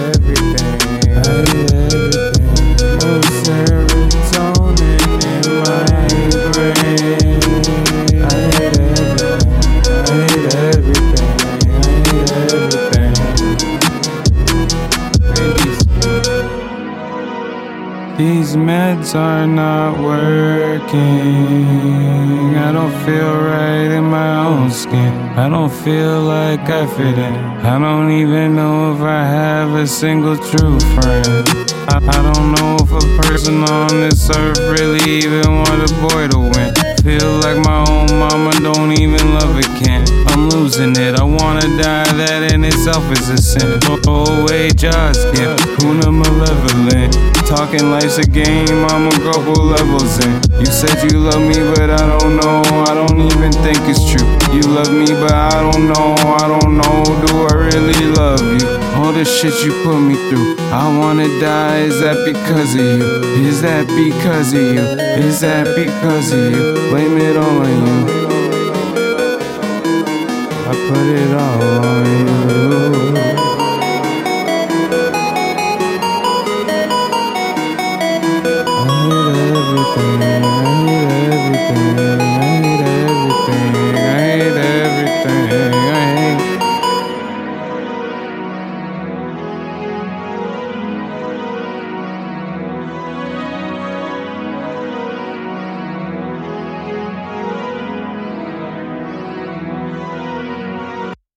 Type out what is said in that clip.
I everything. Serotonin in my brain. I. I everything. I need everything. These meds are not working. I don't feel right skin. I don't feel like I fit in. I don't even know if I have a single true friend. I, I don't know if a person on this earth really even want a boy to win. Feel like my own mama don't even love a kid. I'm losing it. I wanna die, that in itself is a sin. Oh, oh wait, just gift. Kuna malevolent. Talking life's a game, I'm a couple levels in. You said you love me, but I don't know. I don't even think it's true. You love me, but I don't know. I don't know. Do I really love you? All the shit you put me through. I wanna die, is that because of you? Is that because of you? Is that because of you? Blame it all on you. I put it all on you.